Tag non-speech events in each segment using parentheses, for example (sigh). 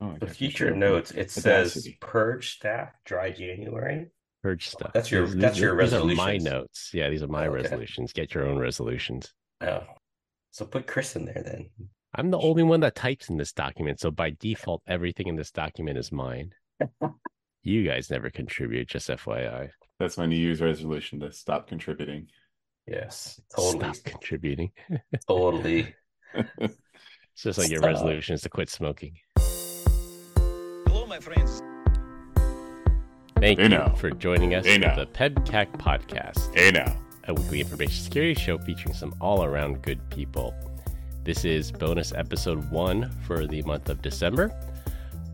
Oh, The future sure. notes it says purge staff, dry January. Purge stuff. That's your- These- that's these- your These are my notes. Yeah, these are my Oh, okay. resolutions. Get your own resolutions. Oh, so put Chris in there then. I'm the only one that types in this document, so by default, everything in this document is mine. (laughs) you guys never contribute, just FYI. That's my New Year's resolution to stop contributing. Yes, totally, Stop contributing. (laughs) totally. (laughs) It's just like your Stop. resolution is to quit smoking. Hello, my friends. Thank They you know. for joining us They for know. the PEBCAK podcast. hey now. a weekly information security show featuring some all around good people. This is bonus episode one for the month of December.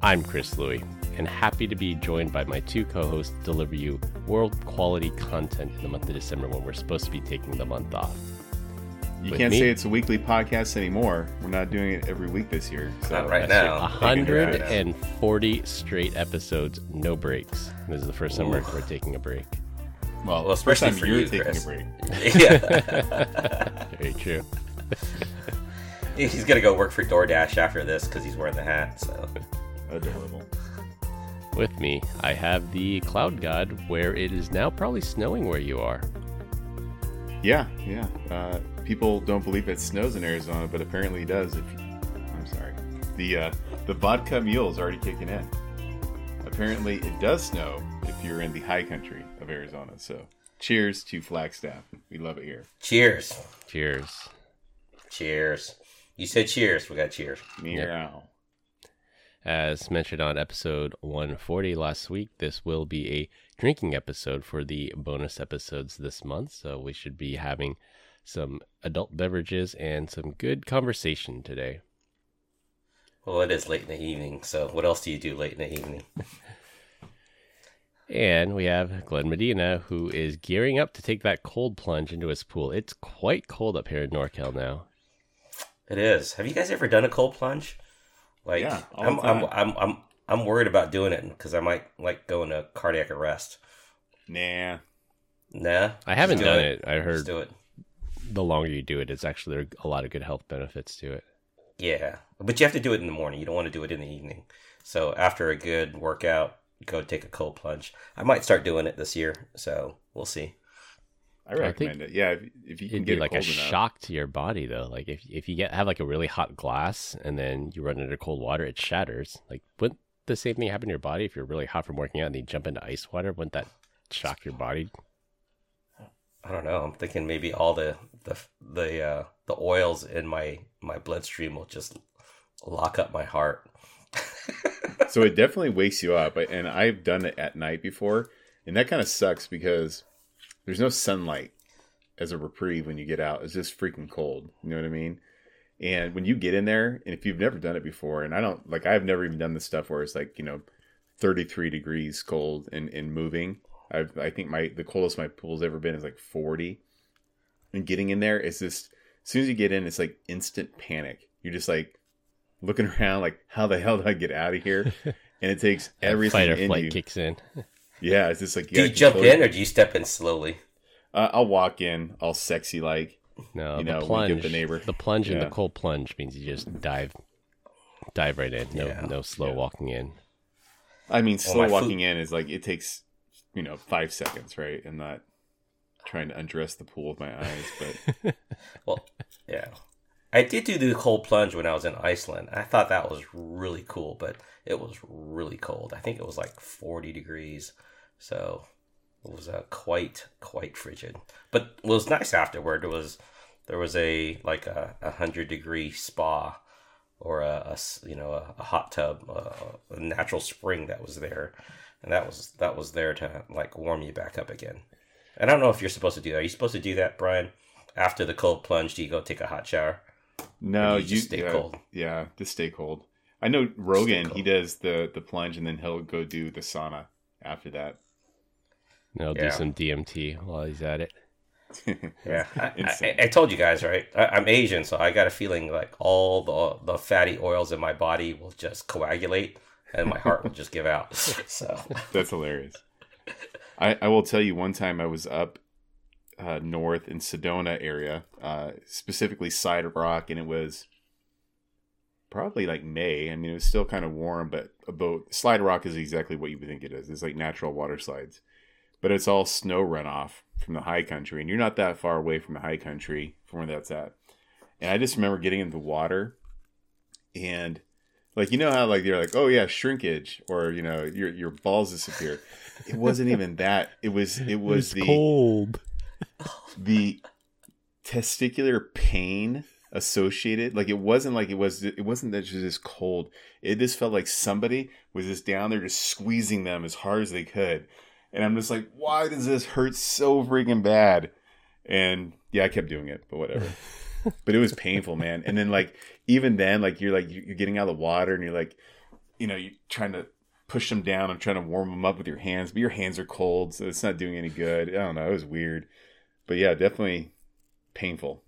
I'm Chris Louie and happy to be joined by my two co hosts to deliver you world quality content in the month of December when we're supposed to be taking the month off. You can't me? say it's a weekly podcast anymore. We're not doing it every week this year. So Not right now. Taking 140 straight episodes, no breaks. This is the first time we're, we're taking a break. Well, Well, first especially time you're you, taking Chris. a break. (laughs) (laughs) yeah, Very true. he's gonna go work for DoorDash after this because he's wearing the hat. So Adorable. With me, I have the Cloud God, where it is now probably snowing where you are. Yeah, yeah. Uh, people don't believe it snows in Arizona, but apparently it does. If I'm sorry, the uh, the vodka mule is already kicking in. Apparently, it does snow if you're in the high country of Arizona. So, cheers to Flagstaff. We love it here. cheers, Cheers. cheers. You said cheers. We got cheers. Meow. As mentioned on episode 140 last week, this will be a drinking episode for the bonus episodes this month. So we should be having some adult beverages and some good conversation today. Well, it is late in the evening. So what else do you do late in the evening? (laughs) And we have Glenn Medina, who is gearing up to take that cold plunge into his pool. It's quite cold up here in NorCal now. It is. Have you guys ever done a cold plunge? Like, Yeah, I'm, I'm. I'm, I'm, I'm worried about doing it because I might like go into cardiac arrest. Nah. Nah, I haven't do done it. I Just heard do it. The longer you do it, it's actually there are a lot of good health benefits to it. Yeah, but you have to do it in the morning. You don't want to do it in the evening. So after a good workout, go take a cold plunge. I might start doing it this year. So we'll see. I think recommend it. Yeah, if, if you can It'd get be it like a enough. shock to your body though. Like if if you get have like a really hot glass and then you run into cold water, it shatters. Like wouldn't the same thing happen to your body if you're really hot from working out and then you jump into ice water? Wouldn't that shock your body? I don't know. I'm thinking maybe all the the the uh, the oils in my my bloodstream will just lock up my heart. (laughs) so it definitely wakes you up and i've done it at night before and that kind of sucks because there's no sunlight as a reprieve when you get out. It's just freaking cold you know what i mean? And when you get in there and if you've never done it before and i don't like i've never even done the stuff where it's like you know 33 degrees cold and, and moving. I've, i think my the coldest my pool's ever been is like 40 and getting in there is just as soon as you get in it's like instant panic you're just like looking (laughs) around like how the hell do i get out of here (laughs) and it takes That everything fight or in flight you kicks in. yeah it's just like do you jump control- in or do you step in slowly? uh, i'll walk in all sexy like No, You the know, we plunge. get the neighbor. The plunge and the cold plunge means you just dive, dive right in. No, Yeah. no slow Yeah. walking in. i mean slow my walking food- in is like it takes you know five seconds right and not trying to undress the pool with my eyes but (laughs) Well, yeah. I did do the cold plunge when I was in Iceland. I thought that was really cool, but it was really cold. I think it was like 40 degrees. So it was uh, quite, quite frigid. But what was nice afterward There was there was a like a, a 100 degree spa or a you know a, a hot tub, a, a natural spring that was there, and that was that was there to like warm you back up again. I don't know if you're supposed to do that. Are you supposed to do that, Brian? After the cold plunge, do you go take a hot shower? no you, you just stay yeah, cold? yeah just stay cold i know rogan he does the the plunge and then he'll go do the sauna after that No, do Yeah. some DMT while he's at it. (laughs) Yeah, I, I, I told you guys, right? I, I'm Asian, so I got a feeling like all the the fatty oils in my body will just coagulate, and my heart will just give out. (laughs) So That's hilarious. I, I will tell you one time I was up uh, north in Sedona area, uh, specifically Slide Rock, and it was probably like May. I mean, it was still kind of warm, but about Slide Rock is exactly what you would think it is. It's like natural water slides, but it's all snow runoff from the high country, and you're not that far away from the high country from where that's at. And I just remember getting in the water, and like you know how like you're like, oh yeah, shrinkage, or you know your your balls disappear. It wasn't even that. It was it was the cold. the testicular pain associated. Like it wasn't like it was it wasn't that it was just cold. It just felt like somebody was just down there just squeezing them as hard as they could. And i'm just like why does this hurt so freaking bad? And yeah i kept doing it but whatever. (laughs) But it was painful man. And then like even then like you're like you're getting out of the water and you're like you know you're trying to push them down I'm trying to warm them up with your hands but your hands are cold so it's not doing any good i don't know it was weird but yeah definitely painful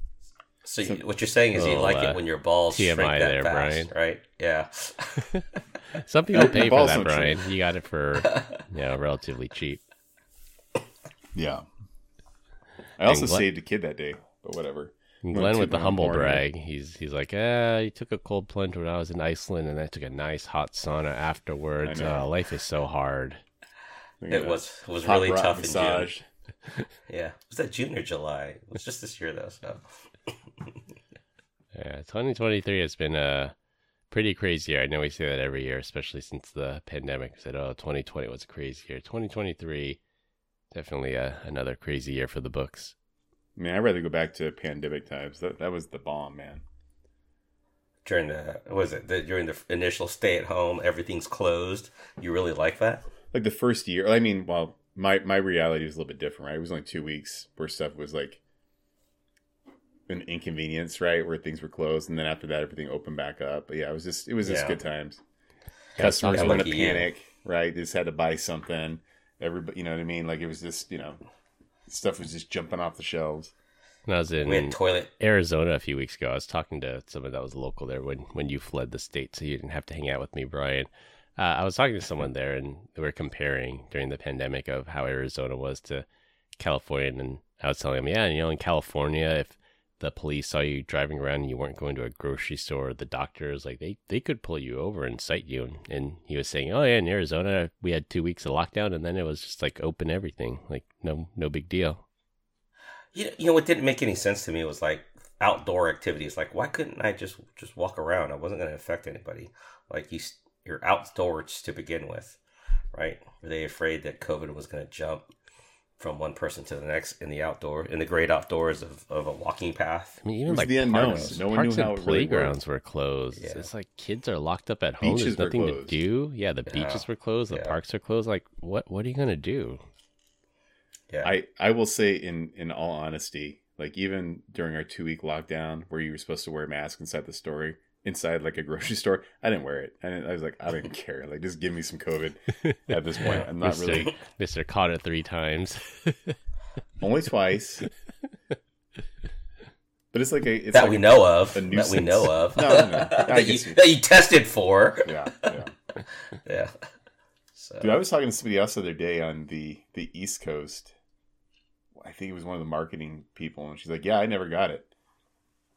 So you, what you're saying is you Oh, like uh, it when your balls TMI shrink that there, fast, Brian. right? Yeah. (laughs) Some people pay for that, don't Brian. You got it for you know relatively cheap. Yeah. I also And saved a kid that day, but whatever. And Glenn with the the humble morning. brag, he's he's like, eh, I took a cold plunge when I was in Iceland, and I took a nice hot sauna afterwards. Uh, life is so hard. It was it was really tough massage. in June. (laughs) Yeah. Was that June or July? It was just this year though, so (laughs) Yeah, 2023 has been a pretty crazy year. I know we say that every year, especially since the pandemic. We said, oh, 2020 was a crazy year. 2023, definitely a, another crazy year for the books. I mean, I'd rather go back to pandemic times. That that was the bomb, man. during the was it the, during the initial stay at home, everything's closed. You really like that? Like the first year. I mean, well, my my reality was a little bit different, right? It was only two weeks where stuff was like an inconvenience, right? Where things were closed, and then after that, everything opened back up. But yeah, it was just it was just Yeah. good times. Yeah, Customers talking were in a lucky you. panic, right? They just had to buy something. Everybody, you know what I mean? Like it was just you know, stuff was just jumping off the shelves. When I was in We had toilet. Arizona a few weeks ago, I was talking to someone that was local there when, when you fled the state, so you didn't have to hang out with me, Brian. Uh, I was talking to someone there, and they were comparing during the pandemic of how Arizona was to California, and I was telling him, yeah, you know, in California, if the police saw you driving around and you weren't going to a grocery store, the doctors like they they could pull you over and cite you. And, and he was saying, oh yeah, in Arizona we had two weeks of lockdown, and then it was just like open everything, like no no big deal. You know, you know what didn't make any sense to me was like outdoor activities. Like, why couldn't I just just walk around? I wasn't going to affect anybody. Like you, you're outdoors to begin with, right? Were they afraid that COVID was going to jump from one person to the next in the outdoor, in the great outdoors of, of a walking path? I mean, It even was like the unknown. parks, No one parks knew and how it really playgrounds were closed. Yeah. It's like kids are locked up at home. Beaches There's were nothing to do. Yeah, the Yeah. beaches were closed. The Yeah. parks are closed. Like, what? What are you gonna do? Yeah, I I will say in in all honesty, like even during our two week lockdown where you were supposed to wear a mask inside the store, inside like a grocery (laughs) store, I didn't wear it. I, I was like, I don't (laughs) care. Like, just give me some COVID. At this point, I'm not Mister, really Mister caught it three times. (laughs) only twice. But it's like a it's that like we know of. a That we know of. No, no, no. That, you, you- that you tested for. Yeah, yeah. Yeah. So Dude, I was talking to somebody else the other day on the the East Coast. I think it was one of the marketing people, and she's like, "Yeah, I never got it."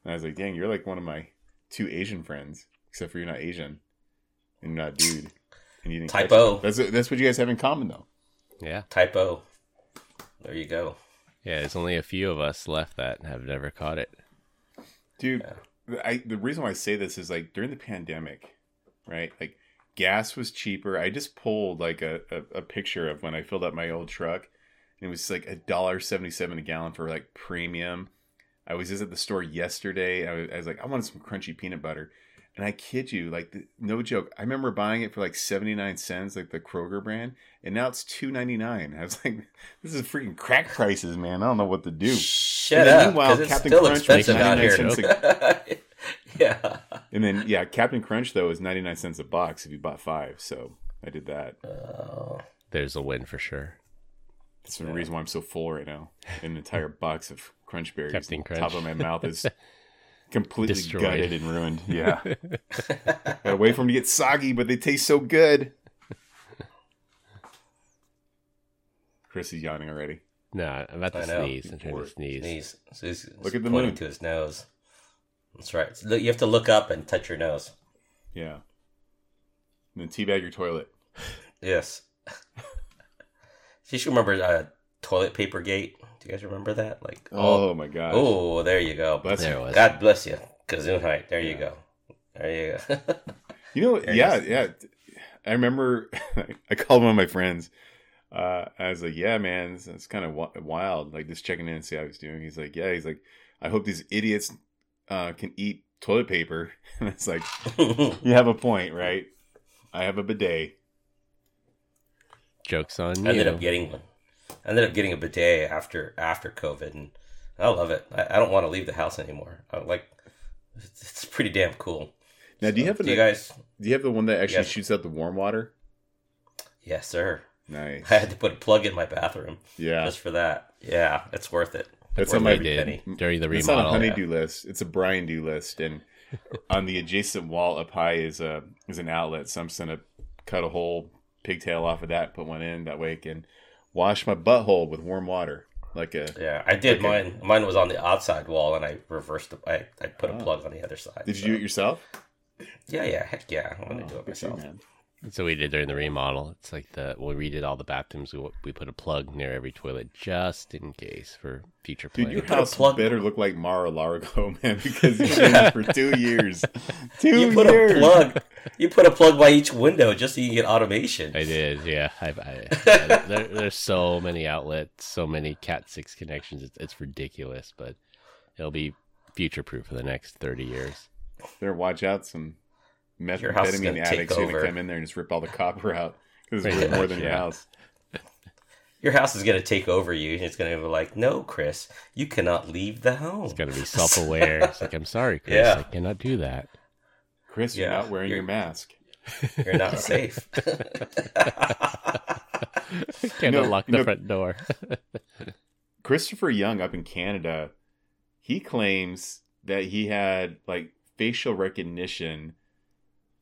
And I was like, "Dang, you're like one of my two Asian friends, except for you're not Asian and you're not dude, and you didn't Typo. That's that's what you guys have in common, though. yeah, typo. There you go. yeah. There's only a few of us left that have never caught it. dude I, the reason why i say this is like during the pandemic right like gas was cheaper i just pulled like a, a, a picture of when i filled up my old truck and it was like a dollar 77 a gallon for like premium i was just at the store yesterday I was, I was like i wanted some crunchy peanut butter and i kid you like the, no joke i remember buying it for like 79 cents like the kroger brand and now it's 2.99 i was like (laughs) this is freaking crack prices man i don't know what to do Shut And up. meanwhile, 'cause it's Captain still Crunch makes expensive out 99 here. cents (laughs) yeah. And then yeah, Captain Crunch though is ninety nine cents a box if you bought five. So I did that. Oh, There's a win for sure. That's the reason why I'm so full right now. An entire (laughs) box of Crunch berries. Captain The Top of my mouth is (laughs) completely Destroyed. gutted and ruined. Yeah. (laughs) Gotta wait for them to get soggy, but they taste so good. Chris is yawning already. No, I'm about to I know. sneeze. I'm trying to sneeze. sneeze. So he's, Look at the pointing moon. to his nose. That's right. So look, you have to look up and touch your nose. Yeah. And then teabag your toilet. Yes. You should remember uh, toilet paper gate. Do you guys remember that? Like, Oh, my god. oh, there you go. Bless There you. was. God bless you, Gesundheit. There you go. There you go. (laughs) You know, There yeah, is. yeah. I remember (laughs) I called one of my friends. Uh, I was like, "Yeah, man, it's, it's kind of wild. Like just checking in and see how he's doing." He's like, "Yeah." He's like, "I hope these idiots uh, can eat toilet paper." (laughs) And it's like, you have a point, right? I have a bidet. Jokes on I ended up getting one. I ended up getting a bidet after after COVID, and I love it. I, I don't want to leave the house anymore. I like it's it's pretty damn cool. Now, do you have Do an, you guys? do you have the one that actually Yes. shoots out the warm water? Yes, sir. Nice. I had to put a plug in my bathroom Yeah, just for that. Yeah, it's worth it. That's on my- every did penny. during the remodel. it's not a remodel. honeydew list. It's a Brian do list, and on the adjacent wall up high is a is an outlet. So I'm just gonna cut a whole pigtail off of that, put one in. That way, I can wash my butthole with warm water, like a. Yeah, I did Okay. mine. Mine was on the outside wall, and I reversed. The, I I put a Oh. plug on the other side. Did you do it yourself? Yeah, yeah, heck yeah. I'm gonna Oh, do it good for you, myself. man. So we did during the remodel. It's like the when we redid all the bathrooms, we we put a plug near every toilet just in case for future Dude, play. your put a house plug- better look like Mar-a-Lago, (laughs) man, because you've been there for two years. (laughs) Two You put years. a plug. You put a plug by each window just so you can get automation. I did, yeah. I, I, (laughs) yeah, there, there's so many outlets, so many Cat six connections. It's, it's ridiculous, but it'll be future proof for the next thirty years. There, watch out. Some Your house is methamphetamine gonna take addicts are gonna over. come in there and just rip all the copper (laughs) out because it's Pretty worth more much, than your house. (laughs) Your house is gonna take over you, and it's gonna be like, "No, Chris, you cannot leave the home." It's going to be (laughs) self aware. It's like I'm sorry, Chris, Yeah. I cannot do that. Chris, you're Yeah, not wearing you're- your mask. You're not safe. Can't know- unlock the know- front door. Christopher Young up in Canada, he claims that he had like facial recognition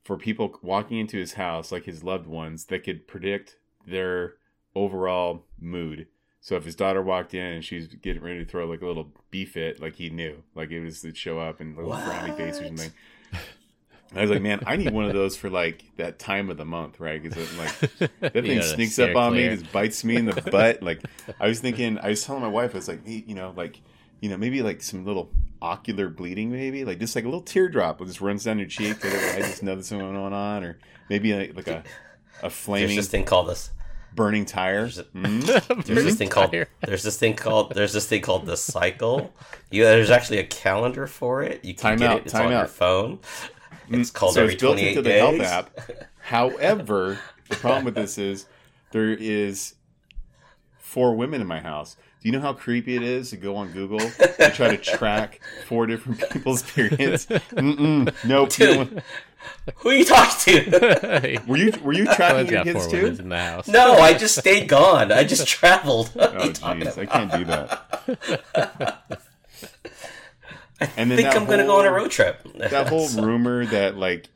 for people walking into his house, like his loved ones, that could predict their overall mood. So if his daughter walked in and she's getting ready to throw like a little beef fit, like he knew, like it was it'd show up and a little frowny face or something. I was like, man, I need one of those for like that time of the month, right? Because like (laughs) that thing sneaks up on me, just bites me in the butt. Like I was thinking, I was telling my wife, I was like, hey, you know, like, you know, maybe like some little ocular bleeding, maybe like just like a little teardrop that just runs down your cheek. That I just know there's something going on, or maybe like, like a a There's flaming this thing called this. burning tire. There's a- (laughs) Mm? There's this thing called. There's this thing called. There's this thing called the cycle. You, there's actually a calendar for it. You can Time get out, it. It's time on your phone. It's called so every it's built 28 into the health app. However, the problem with (laughs) this is there is four women in my house. Do you know how creepy it is to go on Google to try to track four different people's periods? Mm-mm, nope. Dude, want- who are you talking to? were you were you (laughs) tracking your got kids four too? in the house. no, I just stayed gone. I just traveled. Oh, (laughs) what Oh jeez, I can't do that. (laughs) And I then think I'm gonna go on a road trip. That whole So- rumor that like,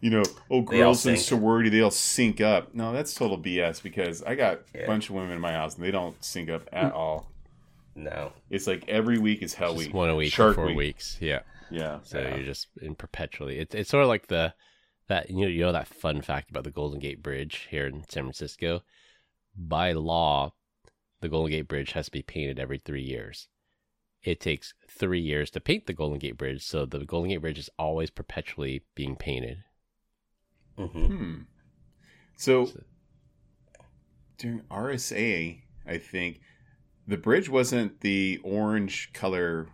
you know, oh girls in sync. sorority they all sync up. No, that's total BS because I got a bunch of women in my house and they don't sync up at all. No. It's like every week is hell Just week. one a week Shark four week. weeks. Yeah. Yeah. So yeah. you're just in perpetually. It's it's sort of like the that you know you know that fun fact about the Golden Gate Bridge here in San Francisco. By law, the Golden Gate Bridge has to be painted every three years. It takes three years to paint the Golden Gate Bridge, so the Golden Gate Bridge is always perpetually being painted. Hmm Hmm. So during RSA, I think the bridge wasn't the orange color.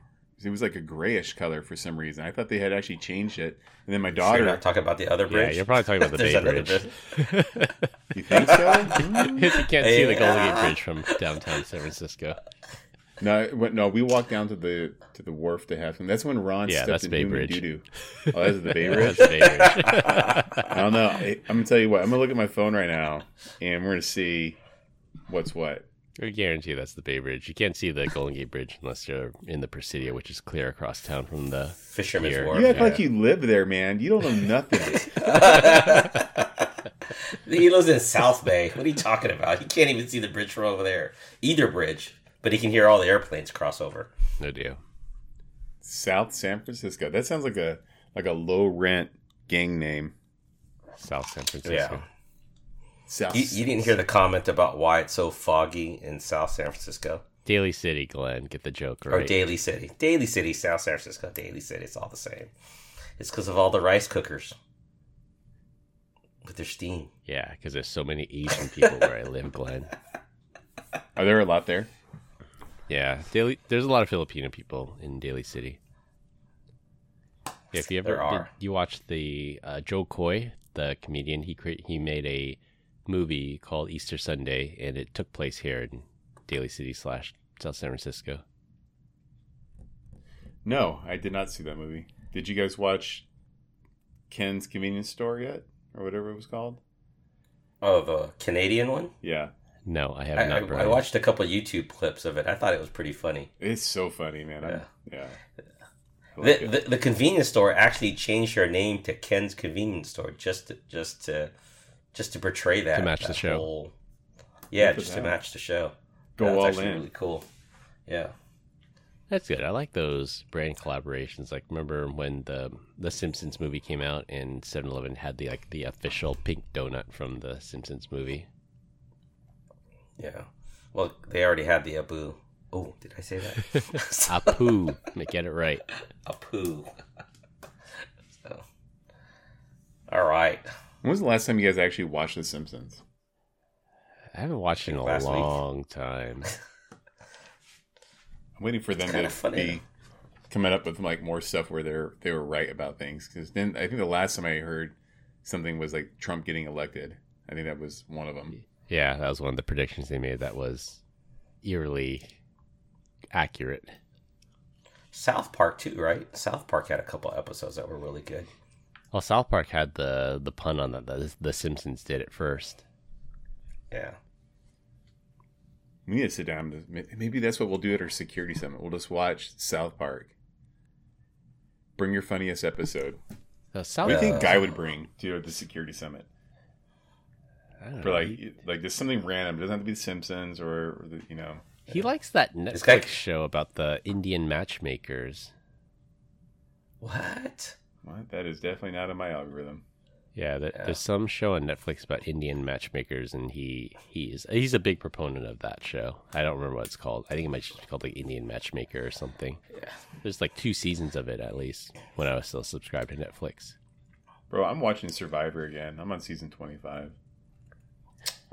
It was like a grayish color for some reason. I thought they had actually changed it. And then my Sure, daughter, you're not talking about the other bridge. Yeah, bridge. you're probably talking about the (laughs) Bay another Bridge. you think so? (laughs) You can't see the Golden Gate Yeah. Bridge from downtown San Francisco. No, no, we walked down to the to the wharf to have some. That's when Ron Yeah, stepped that's in Bay Doom Bridge. Doo-doo. (laughs) Oh, that's the Bay That's Bridge. the Bay Bridge. (laughs) (laughs) I don't know. I, I'm gonna tell you what. I'm gonna look at my phone right now, and we're gonna see what's what. I guarantee that's the Bay Bridge. You can't see the Golden Gate Bridge unless you're in the Presidio, which is clear across town from the. Fisherman's Here. Wharf. You act yeah. like you live there, man. You don't know nothing. he lives in South Bay. What are you talking about? He can't even see the bridge from over there. Either bridge. But he can hear all the airplanes cross over. No deal. South San Francisco. That sounds like a like a low rent gang name. South San Francisco. Yeah. South. You, you didn't hear the comment about why it's so foggy in South San Francisco Daly City, Glenn. Get the joke right. or right. Daly City, Daly City, South San Francisco, Daly City. It's all the same. It's because of all the rice cookers with their steam. yeah, because there's so many Asian people where I live, Glenn. Are there a lot there? Yeah, Daly. There's a lot of Filipino people in Daly City. Yeah, if you ever There did you watch the uh, Jo Koy, the comedian, he cre- he made a movie called Easter Sunday, and it took place here in Daly City slash South San Francisco. No, I did not see that movie. Did you guys watch Ken's Convenience Store yet, or whatever it was called? Oh, the Canadian one. Yeah, No, I have I, not. I, I watched a couple YouTube clips of it. I thought it was pretty funny. it's so funny, man. I'm- yeah. Like The, the the convenience store actually changed their name to Ken's Convenience Store just to, just to just to portray that to match the that show. whole- yeah, Look at just to match the show. Go That's all actually in. Really cool. Yeah. That's good. I like those brand collaborations. Like remember when the the Simpsons movie came out and 7-Eleven had the like the official pink donut from the Simpsons movie. Yeah. Well, they already had the Abu. Oh, did I say that? (laughs) Apu, get it right. Apu. so. All right. When was the last time you guys actually watched The Simpsons? I haven't watched it in a Last week. long time. (laughs) I'm waiting for them kinda to funny, be coming up with like more stuff where they're they were right about things. Because then I think the last time I heard something was like Trump getting elected. I think that was one of them. Yeah, that was one of the predictions they made that was eerily accurate. South Park too, right? South Park had a couple episodes that were really good. Well, South Park had the the pun on that. The, the Simpsons did it first. Yeah. We need to sit down. To, maybe that's what we'll do at our security summit. We'll just watch South Park. Bring your funniest episode. So South, What do you think Uh, Guy would bring to the security summit? I don't For know. like, he, like just something random. It doesn't have to be The Simpsons or, or the, you know. he likes that Netflix guy- show about the Indian matchmakers. What? What? That is definitely not in my algorithm. Yeah, there, Yeah. there's some show on Netflix about Indian matchmakers, and he he's he's a big proponent of that show. I don't remember what it's called. I think it might just be called like Indian Matchmaker or something. Yeah. There's like two seasons of it at least when I was still subscribed to Netflix. Bro, I'm watching Survivor again. I'm on season 25.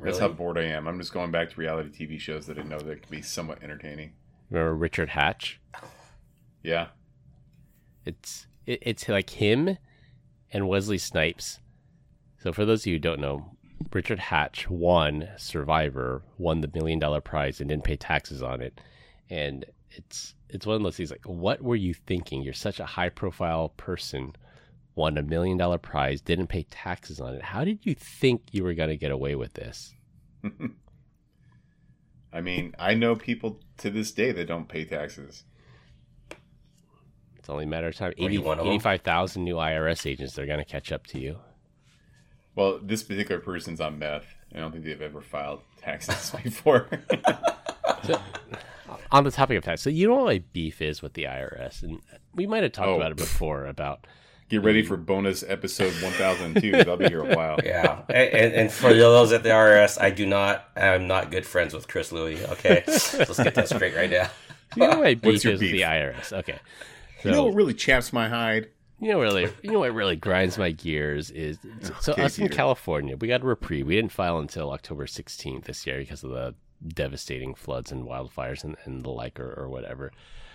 That's how bored I am. I'm just going back to reality TV shows that I know that can be somewhat entertaining. Remember Richard Hatch? Yeah. It's it, it's like him and Wesley Snipes. So for those of you who don't know, Richard Hatch won Survivor, won the million dollar prize, and didn't pay taxes on it. And it's it's one of those things like, what were you thinking? You're such a high profile person, won a million dollar prize, didn't pay taxes on it. How did you think you were gonna get away with this? (laughs) I mean, I know people to this day that don't pay taxes. It's only a matter of time. Were you 80, one of 'em? 85,000 new IRS agents, they're gonna catch up to you. Well, this particular person's on meth. I don't think they've ever filed taxes (laughs) before. (laughs) on the topic of tax, so you know what my beef is with the IRS, and we might have talked Oh. about it before about Get ready mm. for bonus episode 1002. 'cause I'll be here a while. (laughs) Yeah, and, and, and for those at the IRS, I do not. I'm not good friends with Chris Louie. Okay, (laughs) let's get that straight right now. you know what my beef What's your is beef? the IRS. Okay, so You know what really chaps my hide? you know really you know what really grinds my gears is so Okay, us in California, we got a reprieve. We didn't file until October 16th this year because of the devastating floods and wildfires and, and the like or, or whatever.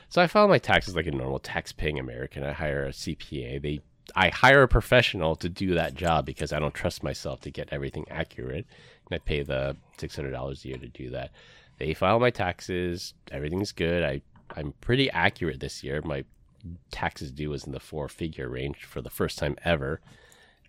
So I file my taxes like a normal tax-paying American. I hire a CPA. They I hire a professional to do that job because I don't trust myself to get everything accurate, and I pay the six hundred dollars a year to do that. They file my taxes. Everything's good. I I'm pretty accurate this year. My taxes due was in the four-figure range for the first time ever.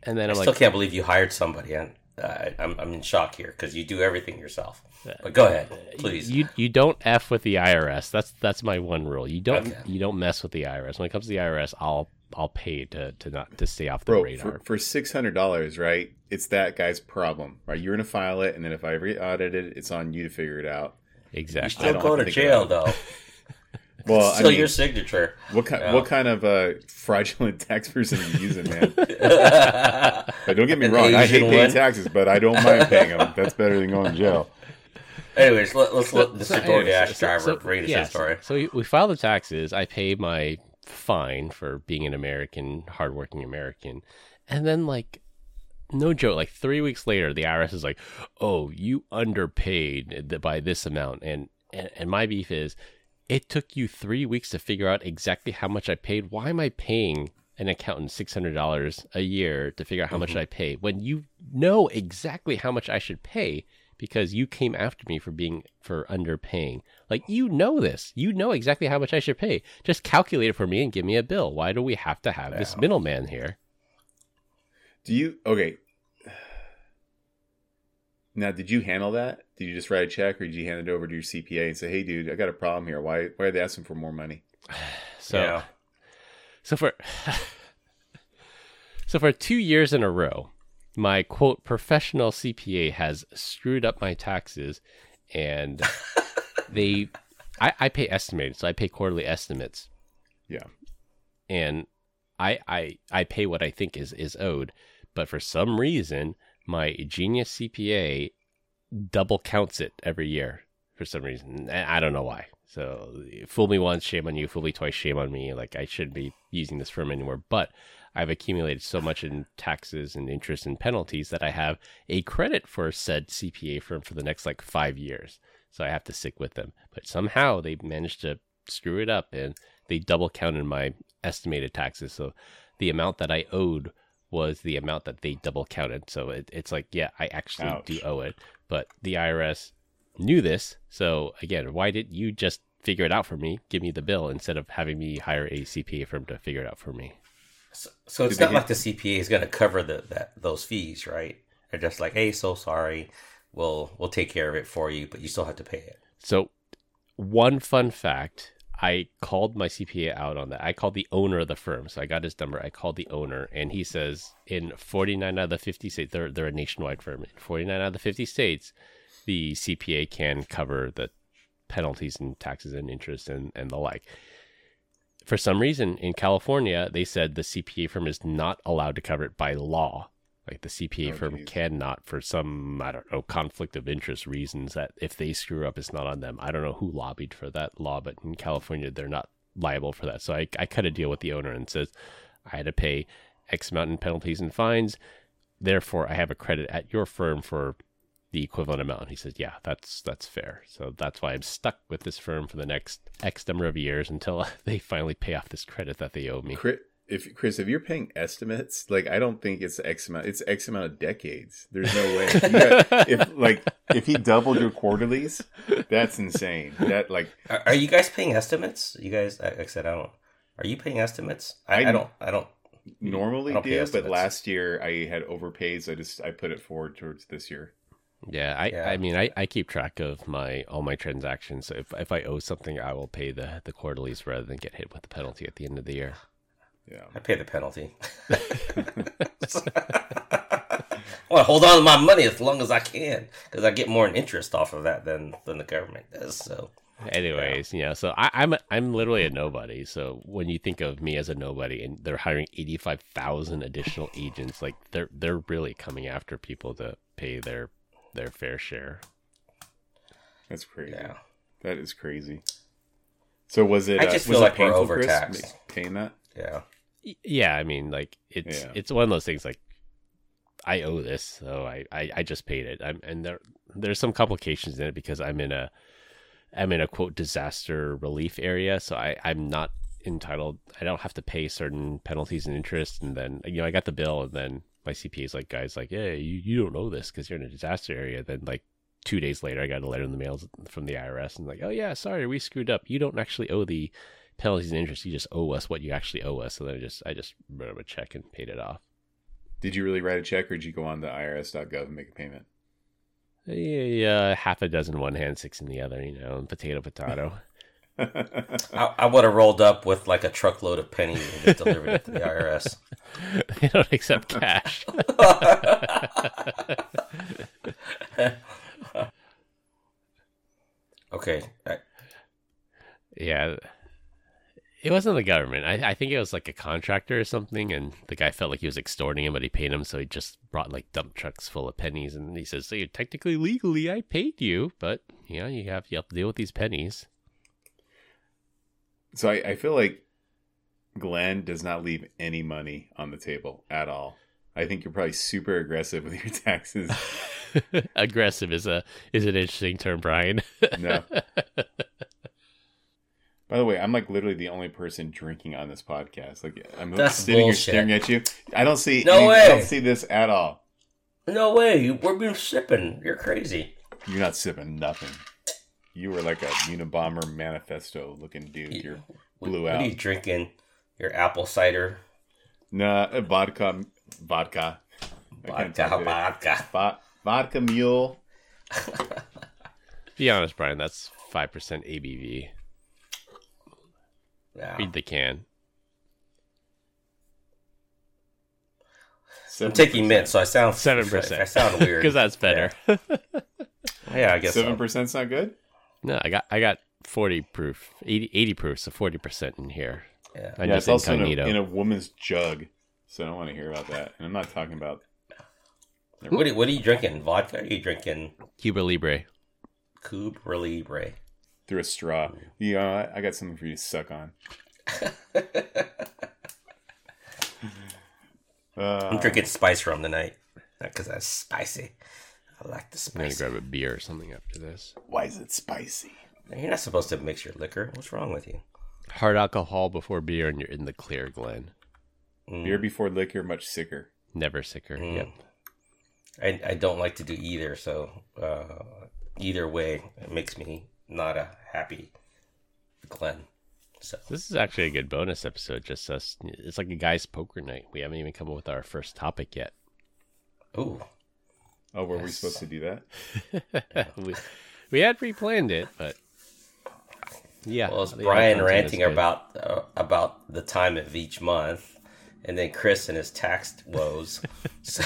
And then I I'm still like, can't believe you hired somebody, and uh, I'm I'm in shock here because you do everything yourself. But go ahead, please. You you don't f with the IRS. That's that's my one rule. You don't Okay. you don't mess with the IRS. When it comes to the IRS, I'll I'll pay to to not to stay off the Bro, radar. for, for $600, right? It's that guy's problem, right? You're going to file it, and then if I re audit it, it's on you to figure it out. you exactly. I still don't go to to jail though. (laughs) Well, I Still mean, your signature. what kind Yeah. what kind of uh, fraudulent (laughs) tax person are you using, man? (laughs) But don't get me An wrong, I hate Asian paying one. taxes, but I don't mind paying them. That's better than going to jail. Anyways, let, let's let Mr. So anyways, DoorDash so- driver so- read us yeah, his story. So we, we file the taxes. I pay my fine for being an American, hardworking American, and then like, no joke, like three weeks later, the IRS is like, "Oh, you underpaid by this amount," and and, and my beef is, it took you three weeks to figure out exactly how much I paid. Why am I paying? An accountant six hundred dollars a year to figure out how much mm-hmm. I pay when you know exactly how much I should pay because you came after me for being for underpaying. Like you know this. You know exactly how much I should pay. Just calculate it for me and give me a bill. Why do we have to have this middleman here? Do you okay? Now, did you handle that? Did you just write a check, or did you hand it over to your CPA and say, "Hey, dude, I got a problem here. Why? Why are they asking for more money?" (sighs) So yeah. so for (laughs) so for 2 years in a row, my quote professional CPA has screwed up my taxes and (laughs) they I, I pay estimated, so I pay quarterly estimates. Yeah. and I I I pay what I think is is owed, but for some reason my genius CPA double counts it every year for some reason. I don't know why. So fool me once, shame on you. Fool me twice, shame on me. Like I shouldn't be using this firm anymore. But I've accumulated so much in taxes and interest and penalties that I have a credit for said CPA firm for the next like five years. So I have to stick with them. But somehow they managed to screw it up and they double counted my estimated taxes. So the amount that I owed was the amount that they double counted. So it, it's like, yeah, I actually Ouch. do owe it. But the IRS knew this. So again, why didn't you just figure it out for me? Give me the bill instead of having me hire a CPA firm to figure it out for me. So, so it's not like the CPA is going to cover the that those fees, right? They're just like, hey, so sorry, we'll we'll take care of it for you, but you still have to pay it. So, one fun fact I called my CPA out on that. I called the owner of the firm. So, I got his number. I called the owner, and he says in 49 out of the 50 states, they're, they're a nationwide firm. In 49 out of the 50 states, the CPA can cover the penalties and taxes and interest and, and the like. For some reason, in California, they said the CPA firm is not allowed to cover it by law. Like the CPA Oh, firm geez. cannot, for some I don't know conflict of interest reasons, that if they screw up, it's not on them. I don't know who lobbied for that law, but in California, they're not liable for that. So I, I cut a deal with the owner and says I had to pay X amount in penalties and fines. Therefore, I have a credit at your firm for the equivalent amount. He says, "Yeah, that's that's fair." So that's why I'm stuck with this firm for the next X number of years until (laughs) they finally pay off this credit that they owe me. Chris, if Chris, if you're paying estimates, like I don't think it's X amount. It's X amount of decades. There's no way. Got- if like if he doubled your quarterlies, that's insane. That like Are, are you guys paying estimates? You guys, like I said, I don't. Are you paying estimates? I, I I- don't. I don't. normally I don't do, but last year I had overpaid, so I just I put it forward towards this year. Yeah, I, Yeah. I mean, I, I keep track of my all my transactions. So if if I owe something, I will pay the the quarterlies rather than get hit with the penalty at the end of the year. Yeah. I pay the penalty. (laughs) well, hold on to my money as long as I can because I get more in interest off of that than than the government does. So Anyways, you know, so I, I'm a, I'm literally a nobody. So when you think of me as a nobody, and they're hiring eighty five thousand additional (laughs) agents, like they're they're really coming after people to pay their their fair share. That's crazy. yeah, That is crazy. So was it? I uh, just was feel it like we're painful, Chris, overtaxed. Paying that. yeah. Yeah, I mean, like it's Yeah. it's one of those things. Like I owe this, so I I, I just paid it. I'm, and there there's some complications in it because I'm in a I'm in a quote disaster relief area, so I I'm not entitled. I don't have to pay certain penalties and interest, and then you know I got the bill, and then my CPA is like, guys, like, yeah, you, you don't know this because you're in a disaster area. Then like two days later, I got a letter in the mail from the IRS, and like, oh yeah, sorry, we screwed up. You don't actually owe the penalties and interest. You just owe us what you actually owe us. So then I just I just wrote him a check and paid it off. Did you really write a check, or did you go on to irs.gov and make a payment? Yeah, half a dozen one hand, six in the other. You know, potato, potato. (laughs) I, I would have rolled up with like a truckload of pennies and just delivered it to the IRS. (laughs) they don't accept cash. (laughs) okay, I, yeah, It wasn't the government. I, I think it was like a contractor or something, and the guy felt like he was extorting him, but he paid him, so he just brought like dump trucks full of pennies, and he says, "So you technically legally, I paid you, but yeah, you have you have to deal with these pennies." So I, I feel like Glenn does not leave any money on the table at all. I think you're probably super aggressive with your taxes. (laughs) Aggressive is a is an interesting term, Brian. No. (laughs) By the way, I'm like literally the only person drinking on this podcast. Like I'm That's sitting bullshit. here staring at you. I don't see No any- I don't see this at all. No way. We're been sipping. You're crazy. You're not sipping nothing. You were like a Unabomber manifesto looking dude. You're What, blew what out. are you drinking? Your apple cider. Nah, uh, vodka, vodka, Vodka, vodka. Vo- vodka mule. (laughs) Be honest, Brian. That's five percent ABV. Yeah. Read the can. I'm taking mint, so I sound Seven percent. I sound weird (laughs) because that's better. (laughs) Yeah, I guess Seven so. percent's not good. no, I got I got forty proof, 80, 80 proof, so forty percent in here. Yeah. I'm yeah, just it's also in a, in a woman's jug, so I don't want to hear about that. And I'm not talking about. What are, what are you drinking? Vodka? Are you drinking Cuba Libre. Cuba Libre? Through a straw. You know, I, I got something for you to suck on. (laughs) Uh, I'm drinking spice rum tonight because that's spicy. I like the spice. I'm gonna grab a beer or something after this. why is it spicy? You're not supposed to mix your liquor. What's wrong with you? Hard alcohol before beer, and you're in the clear, Glenn. Mm. Beer before liquor, much sicker. Never sicker. Mm. Yep. I, I don't like to do either, so uh, either way, it makes me not a happy Glenn. So This is actually a good bonus episode. Just us. It's like a guy's poker night. We haven't even come up with our first topic yet. ooh, Oh, were we supposed to do that? (laughs) we, we had pre-planned it, but yeah. well, it's Brian ranting about uh, about the time of each month, and then Chris and his tax woes. (laughs) so,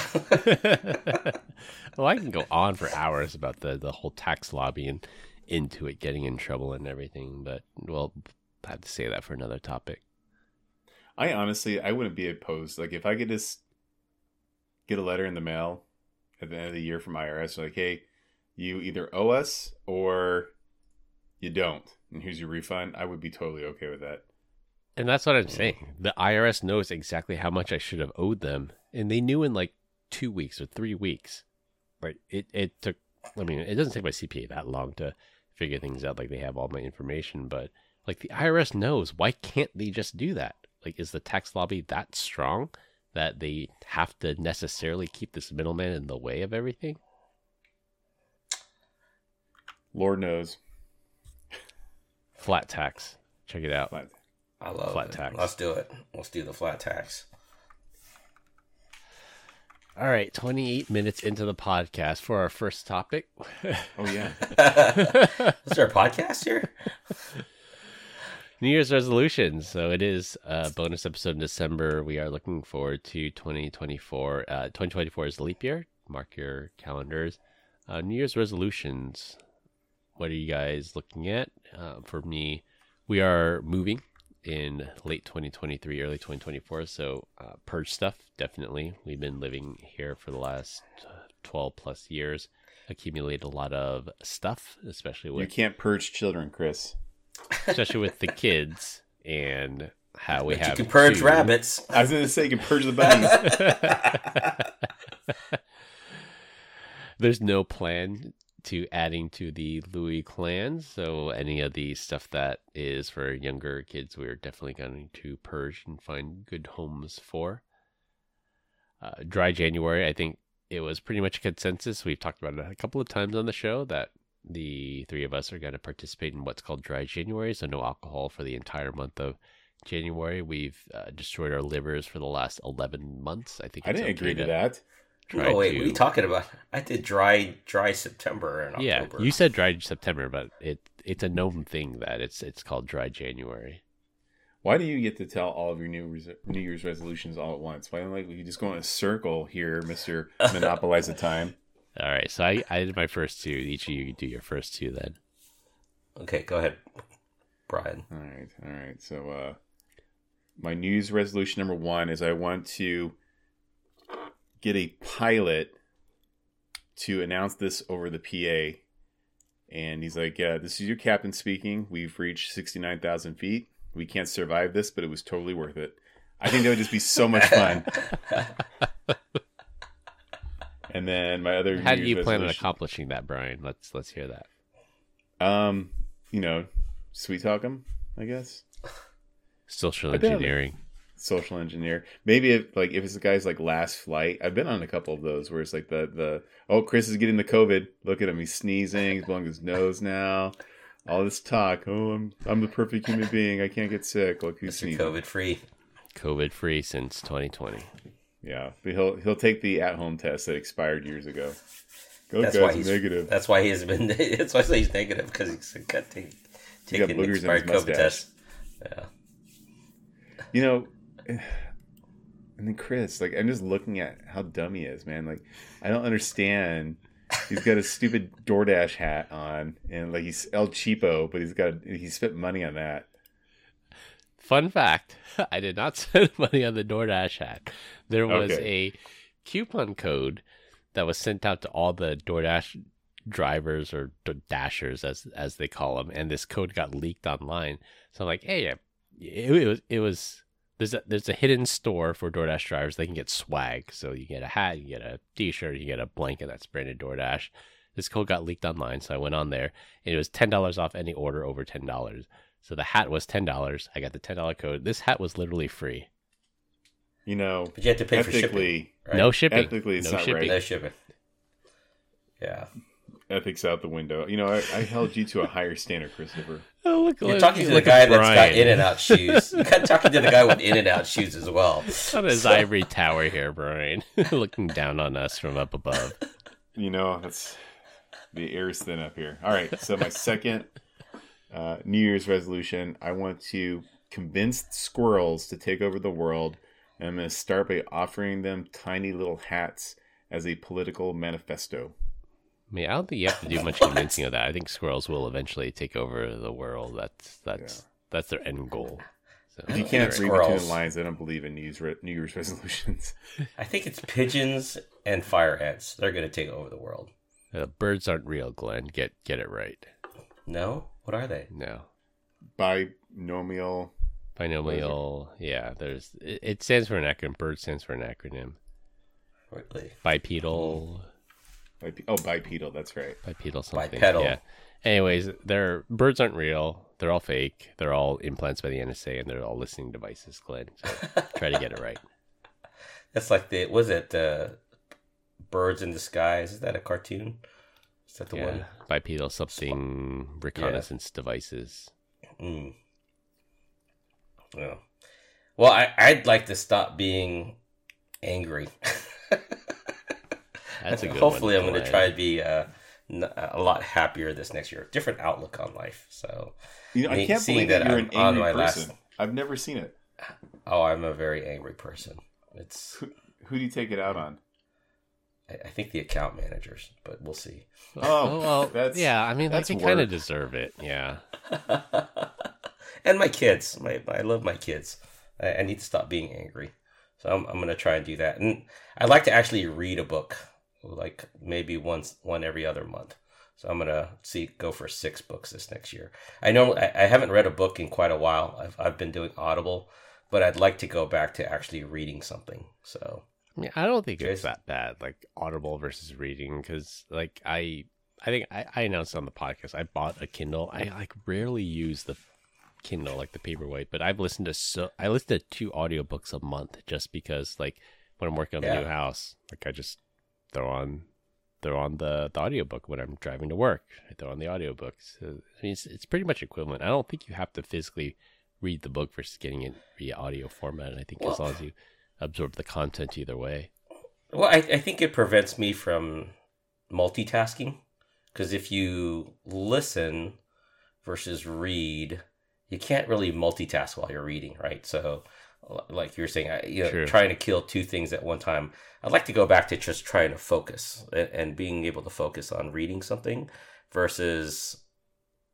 well, I can go on for hours about the the whole tax lobby and Intuit getting in trouble and everything, but well, I have to say that for another topic. I honestly, I wouldn't be opposed. Like, if I could just get a letter in the mail at the end of the year from IRS, like, hey, you either owe us or you don't, and here's your refund, I would be totally okay with that. And that's what I'm saying. The IRS knows exactly how much I should have owed them, and they knew in like two weeks or three weeks. Like it, it took. I mean, it doesn't take my CPA that long to figure things out. Like they have all my information, but like the IRS knows. Why can't they just do that? Like, is the tax lobby that strong that they have to necessarily keep this middleman in the way of everything? Lord knows. Flat tax. Check it out. But I love Flat it. tax. Let's do it. Let's do the flat tax. All right, 28 minutes into the podcast for our first topic. (laughs) oh yeah, (laughs) Is there a podcast here? New Year's resolutions. So it is a bonus episode in December. We are looking forward to 2024. Uh, 2024 is leap year. Mark your calendars. Uh, New Year's resolutions. What are you guys looking at? Uh, for me, we are moving in late 2023, early 2024. So uh, purge stuff, definitely. We've been living here for the last uh, 12 plus years. Accumulated a lot of stuff, especially with. you can't purge children, Chris. especially with the kids and how we But you have can purge two- rabbits. I was gonna say you can purge the bunnies. (laughs) There's no plan to adding to the Louie clan, so any of the stuff that is for younger kids, we're definitely going to purge and find good homes for. Uh, dry January, I think it was pretty much a consensus. We've talked about it a couple of times on the show that the three of us are going to participate in what's called dry January, so no alcohol for the entire month of January. We've uh, destroyed our livers for the last 11 months. I think I didn't okay agree to that. Try No, wait, what are you talking about? I did dry, dry September and October. Yeah, October. you said dry September, but it it's a known thing that it's it's called dry January. Why do you get to tell all of your new res- New Year's resolutions all at once? Why don't like we just go in a circle here, Mister (laughs) Monopolize the time? All right, so I, I did my first two. Each of you do your first two then. Okay, go ahead, Brian. All right, all right. So uh, my New Year's resolution number one is I want to get a pilot to announce this over the PA. And he's like, "Yeah, this is your captain speaking. We've reached sixty nine thousand feet. We can't survive this, but it was totally worth it." I think that would just be so much fun. (laughs) and then my other How do you plan on accomplishing that, Brian? Let's let's hear that. Um, you know, sweet talk him, I guess. Social engineering. Social engineer. Maybe if like if it's the guy's like last flight. I've been on a couple of those where it's like the the oh Chris is getting the COVID. Look at him, he's sneezing, he's blowing his nose now. All this talk. Oh, I'm I'm the perfect human being. I can't get sick. Look who's sneezing. COVID free. COVID free since 2020. Yeah, but he'll he'll take the at home test that expired years ago. Go That's guys, why he's negative. That's why he has been. (laughs) That's why I say he's negative because he's got take, taking boogers in his expired COVID mustache. test. Yeah. You know, (sighs) and then Chris, like, I'm just looking at how dumb he is, man. Like, I don't understand. He's got a stupid DoorDash hat on, and like he's El Cheapo, but he's got he spent money on that. Fun fact: (laughs) I did not (laughs) spend money on the DoorDash hat. There was Okay. a coupon code that was sent out to all the DoorDash drivers or dashers, as as they call them, and this code got leaked online. So I'm like, hey, it, it was it was there's a there's a hidden store for DoorDash drivers. They can get swag, so you get a hat, you get a T-shirt, you get a blanket that's branded DoorDash. This code got leaked online, so I went on there, and it was ten dollars off any order over ten dollars. So the hat was ten dollars. I got the ten dollar code. This hat was literally free. You know, But you have to pay for shipping. Right? No shipping. ethically, it's no not shipping. right. No shipping. Yeah. Ethics out the window. You know, I, I held you to a higher standard, Christopher. (laughs) Oh, look, You're look- talking to the guy at that's got in and out (laughs) shoes. You're talking to the guy with in and out shoes as well. on his ivory tower here, Brian, (laughs) looking down on us from up above. You know, that's the air is thin up here. All right, so my second uh, New Year's resolution: I want to convince squirrels to take over the world, and I'm going to start by offering them tiny little hats as a political manifesto. I mean, I don't think you have to do much convincing of that. I think squirrels will eventually take over the world. That's that's that's their end goal. So, If you can't think read between the lines, I don't believe in New Year's, re- New Year's resolutions. (laughs) I think it's pigeons and fireheads. They're going to take over the world. uh, birds aren't real, Glenn. Get get it right. No? What are they? No. Binomial. Binomial, yeah. There's it, it stands for an acronym. Bird stands for an acronym. Really? Bipedal, Bipe- oh, bipedal. That's right. bipedal something. Bipedal. Yeah. Anyways, they're birds aren't real. They're all fake. They're all implants by the NSA, and they're all listening devices, Glenn. So try to get it right. (laughs) That's like the, was it uh, Birds in disguise? Is that a cartoon? Is that the yeah. one? Bipedal something reconnaissance devices. Mm. Yeah. Well, I, I'd like to stop being angry. (laughs) That's a good Hopefully, one. I'm going to try to be uh, n- a lot happier this next year. Different outlook on life. So, You know, I can't believe that, that you're I'm an on angry my last- person. I've never seen it. oh, I'm a very angry person. It's, Who, who do you take it out on? I I think the account managers, but we'll see. Oh, well, that's- yeah. I mean, like that's they kind of deserve it. Yeah. (laughs) and my kids. My, I love my kids. I, I need to stop being angry. So I'm, I'm going to try and do that. And I'd like to actually read a book, like maybe once, one every other month. So I'm going to see, go for six books this next year. I know I, haven't read a book in quite a while. I've, I've been doing Audible, but I'd like to go back to actually reading something. So I mean, I don't think it's that bad, like Audible versus reading, because like I, I think I, I announced on the podcast I bought a Kindle. I like rarely use the Kindle, like the paperweight, but I've listened to so I listen to two audiobooks a month just because like when I'm working on the Yeah. new house, like I just throw on throw on the, the audiobook when I'm driving to work. I throw on the audiobook. So, I mean, it's, it's pretty much equivalent. I don't think you have to physically read the book versus getting it via audio format. And I think as long as you absorb the content either way. Well, I, I think it prevents me from multitasking because if you listen versus read, you can't really multitask while you're reading, right? So, like you were saying, I, you know, True. trying to kill two things at one time. I'd like to go back to just trying to focus and, and being able to focus on reading something versus,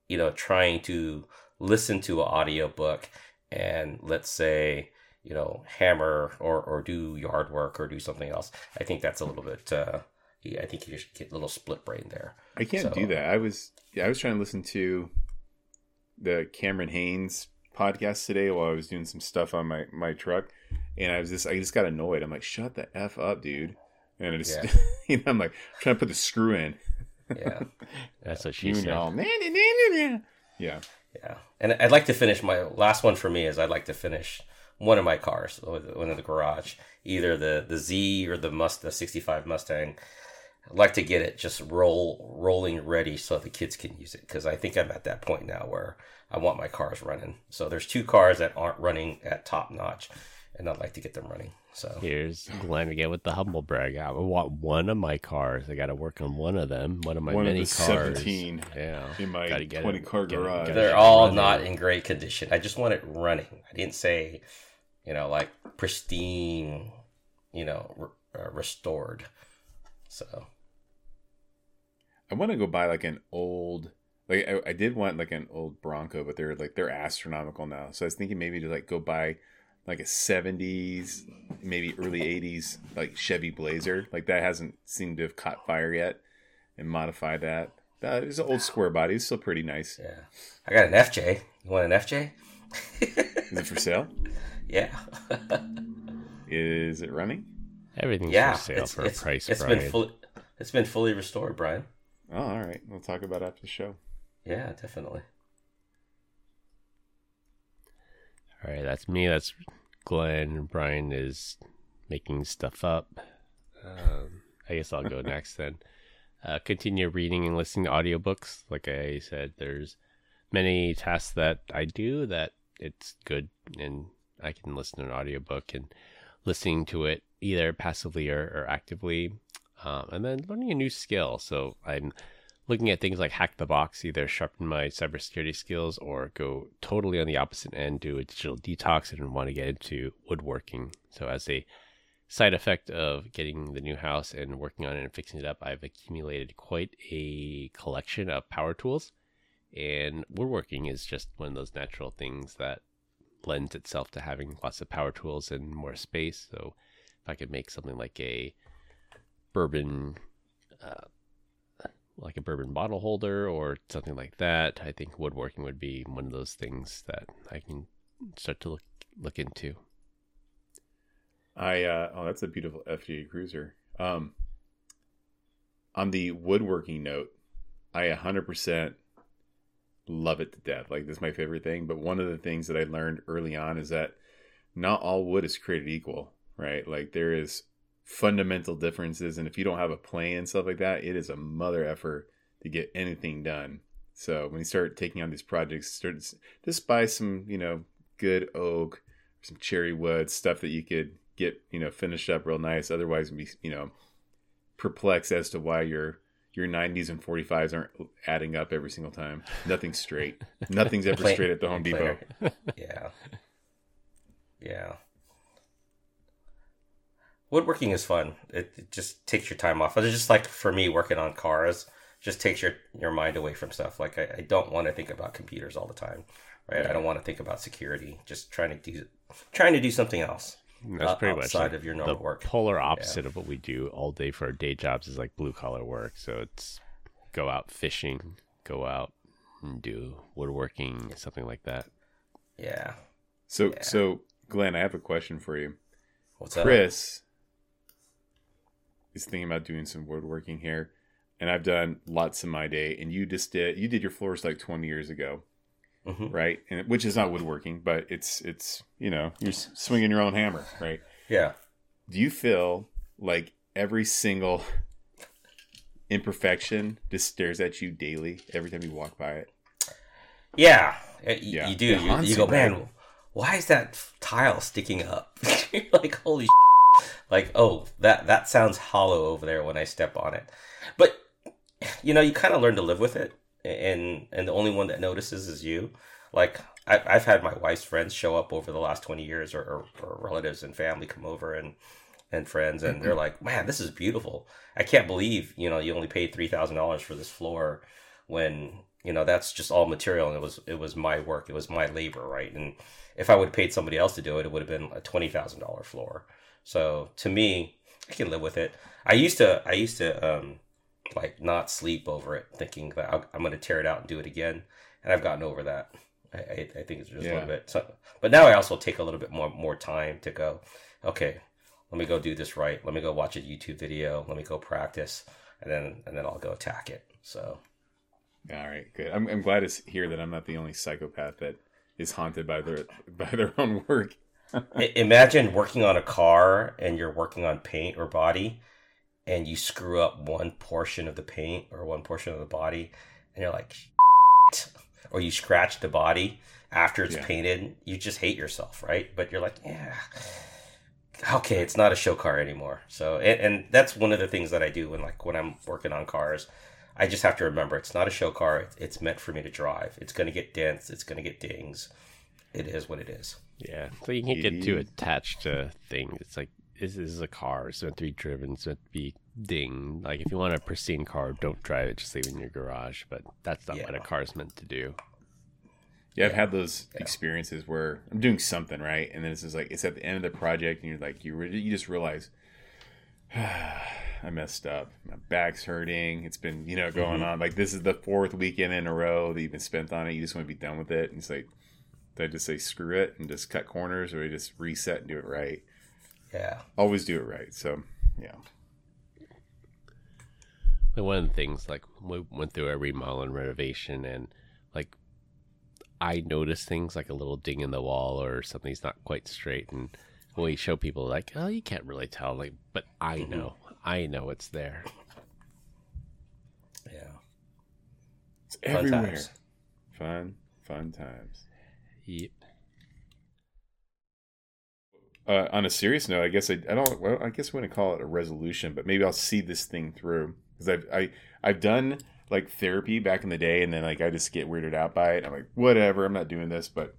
you know, trying to listen to an audiobook and let's say you know hammer or or do yard work or do something else. I think that's a little bit. Uh, I think you just get a little split brain there. I can't So- do that. I was yeah, I was trying to listen to the Cameron Hanes podcast today while I was doing some stuff on my my truck, and I was just I just got annoyed. I'm like, shut the f up, dude. And I just Yeah. (laughs) you know I'm like trying to put the screw in. Yeah. (laughs) That's what she You said. know, yeah. Yeah, and I'd like to finish my last one for me is I'd like to finish one of my cars, one in the garage, either the the Z or the Must the '65 Mustang. I'd like to get it just roll rolling ready so the kids can use it because I think I'm at that point now where I want my cars running. So there's two cars that aren't running at top notch, and I'd like to get them running. So Here's Glenn again with the humble brag. I want one of my cars. I got to work on one of them. One of my One of many the cars. 17 Yeah, in my Gotta get 20 it- car get garage. it they're all running. not in great condition. I just want it running. I didn't say, you know, like pristine, you know, re- uh, restored. So I want to go buy like an old like I, I did want like an old Bronco, but they're like they're astronomical now. So I was thinking maybe to like go buy like a seventies, maybe early eighties like Chevy Blazer. Like that hasn't seemed to have caught fire yet, and modify that. That is an old square body. It's still pretty nice. yeah, I got an FJ. You want an FJ? Is it for sale? (laughs) yeah, (laughs) Is it running? Everything's yeah. for sale It's, for it's, a price. it's Brian. been fully it's been fully restored, Brian. Oh, all right. We'll talk about it after the show. Yeah, definitely. All right, that's me. That's Glenn. Brian is making stuff up. Um, I guess I'll go (laughs) next then. Uh, continue reading and listening to audiobooks. Like I said, there's many tasks that I do that it's good and I can listen to an audiobook and listening to it either passively or, or actively. Um, and then learning a new skill. So I'm looking at things like hack the box, either sharpen my cybersecurity skills or go totally on the opposite end, do a digital detox and want to get into woodworking. So as a side effect of getting the new house and working on it and fixing it up, I've accumulated quite a collection of power tools. And woodworking is just one of those natural things that lends itself to having lots of power tools and more space. So if I could make something like a bourbon uh, like a bourbon bottle holder or something like that. I think woodworking would be one of those things that I can start to look look into. I uh oh that's a beautiful FJ Cruiser. Um on the woodworking note, I 100% love it to death. Like this is my favorite thing, but one of the things that I learned early on is that not all wood is created equal, right? Like there is fundamental differences and if you don't have a plan and stuff like that, it is a mother effort to get anything done. So when you start taking on these projects, start just buy some, you know, good oak, some cherry wood, stuff that you could get, you know, finished up real nice. Otherwise, be, you know, perplexed as to why your your 90s and 45s aren't adding up every single time. Nothing's straight. (laughs) Nothing's ever straight at the Home Depot. (laughs) yeah. Yeah. Woodworking is fun. It, it just takes your time off. It's just like for me working on cars, just takes your, your mind away from stuff. Like I, I don't want to think about computers all the time. Right. I don't want to think about security. Just trying to do trying to do something else. That's Uh, pretty much outside like of your the work. polar opposite of what we do all day for our day jobs is like blue collar work. So it's go out fishing, go out and do woodworking, something like that. Yeah. So, Yeah. so Glenn, I have a question for you. What's up? Chris is thinking about doing some woodworking here, and I've done lots in my day. And you just did you did your floors like twenty years ago, hmm right? And which is not woodworking, but it's it's you know you're swinging your own hammer, right? Yeah. Do you feel like every single imperfection just stares at you daily every time you walk by it? Yeah, y- y- Yeah. you do. It You, you you, go, man. Why is that tile sticking up? (laughs) You're like, holy, like, oh, that that sounds hollow over there when I step on it. But you know, you kind of learn to live with it, and and the only one that notices is you. Like, I, I've had my wife's friends show up over the last twenty years, or, or, or relatives and family come over and and friends, and they're like, man, this is beautiful. I can't believe you know you only paid three thousand dollars for this floor when you know that's just all material and it was it was my work, it was my labor, right? And if I would have paid somebody else to do it, it would have been a twenty thousand dollar floor. So to me, I can live with it. I used to I used to um like not sleep over it, thinking that I'll, I'm going to tear it out and do it again, and I've gotten over that. I, I, I think it's just a little bit. So, but now I also take a little bit more more time to go. Okay, let me go do this right. Let me go watch a YouTube video. Let me go practice, and then and then I'll go attack it. So All right, good. I'm, I'm glad to hear that I'm not the only psychopath that is haunted by their by their own work. Imagine working on a car and you're working on paint or body, and you screw up one portion of the paint or one portion of the body, and you're like, or you scratch the body after it's Yeah. painted. You just hate yourself, right? But you're like, yeah. Okay, it's not a show car anymore. So, and, and that's one of the things that I do when, like, when I'm working on cars. I just have to remember it's not a show car. It's meant for me to drive. It's going to get dents. It's going to get dings. It is what it is. Yeah, so you can't get too attached to things. It's like this is a car. It's meant to be driven. It's meant to be ding. Like if you want a pristine car, don't drive it. Just leave it in your garage. But that's not what a Yeah. car is meant to do. Yeah, I've had those experiences where I'm doing something right, and then it's just like it's at the end of the project, and you're like, you re- you just realize (sighs) I messed up. My back's hurting. It's been you know going mm-hmm. on like this is the fourth weekend in a row that you've been spent on it. You just want to be done with it, and it's like, did I just say screw it and just cut corners, or I just reset and do it right? Yeah. Always do it right. So yeah, But one of the things, like we went through a remodel and renovation, and like I notice things like a little ding in the wall or something's not quite straight, and when we show people, like, oh, you can't really tell, like, but I mm-hmm. know, I know it's there. Yeah. it's Fun everywhere. times. Fun, fun times. Yep. uh, on a serious note, I guess I, I don't. Well, I guess I wouldn't call it a resolution, but maybe I'll see this thing through because I've I I've done like therapy back in the day, and then like I just get weirded out by it. I'm like, whatever, I'm not doing this. But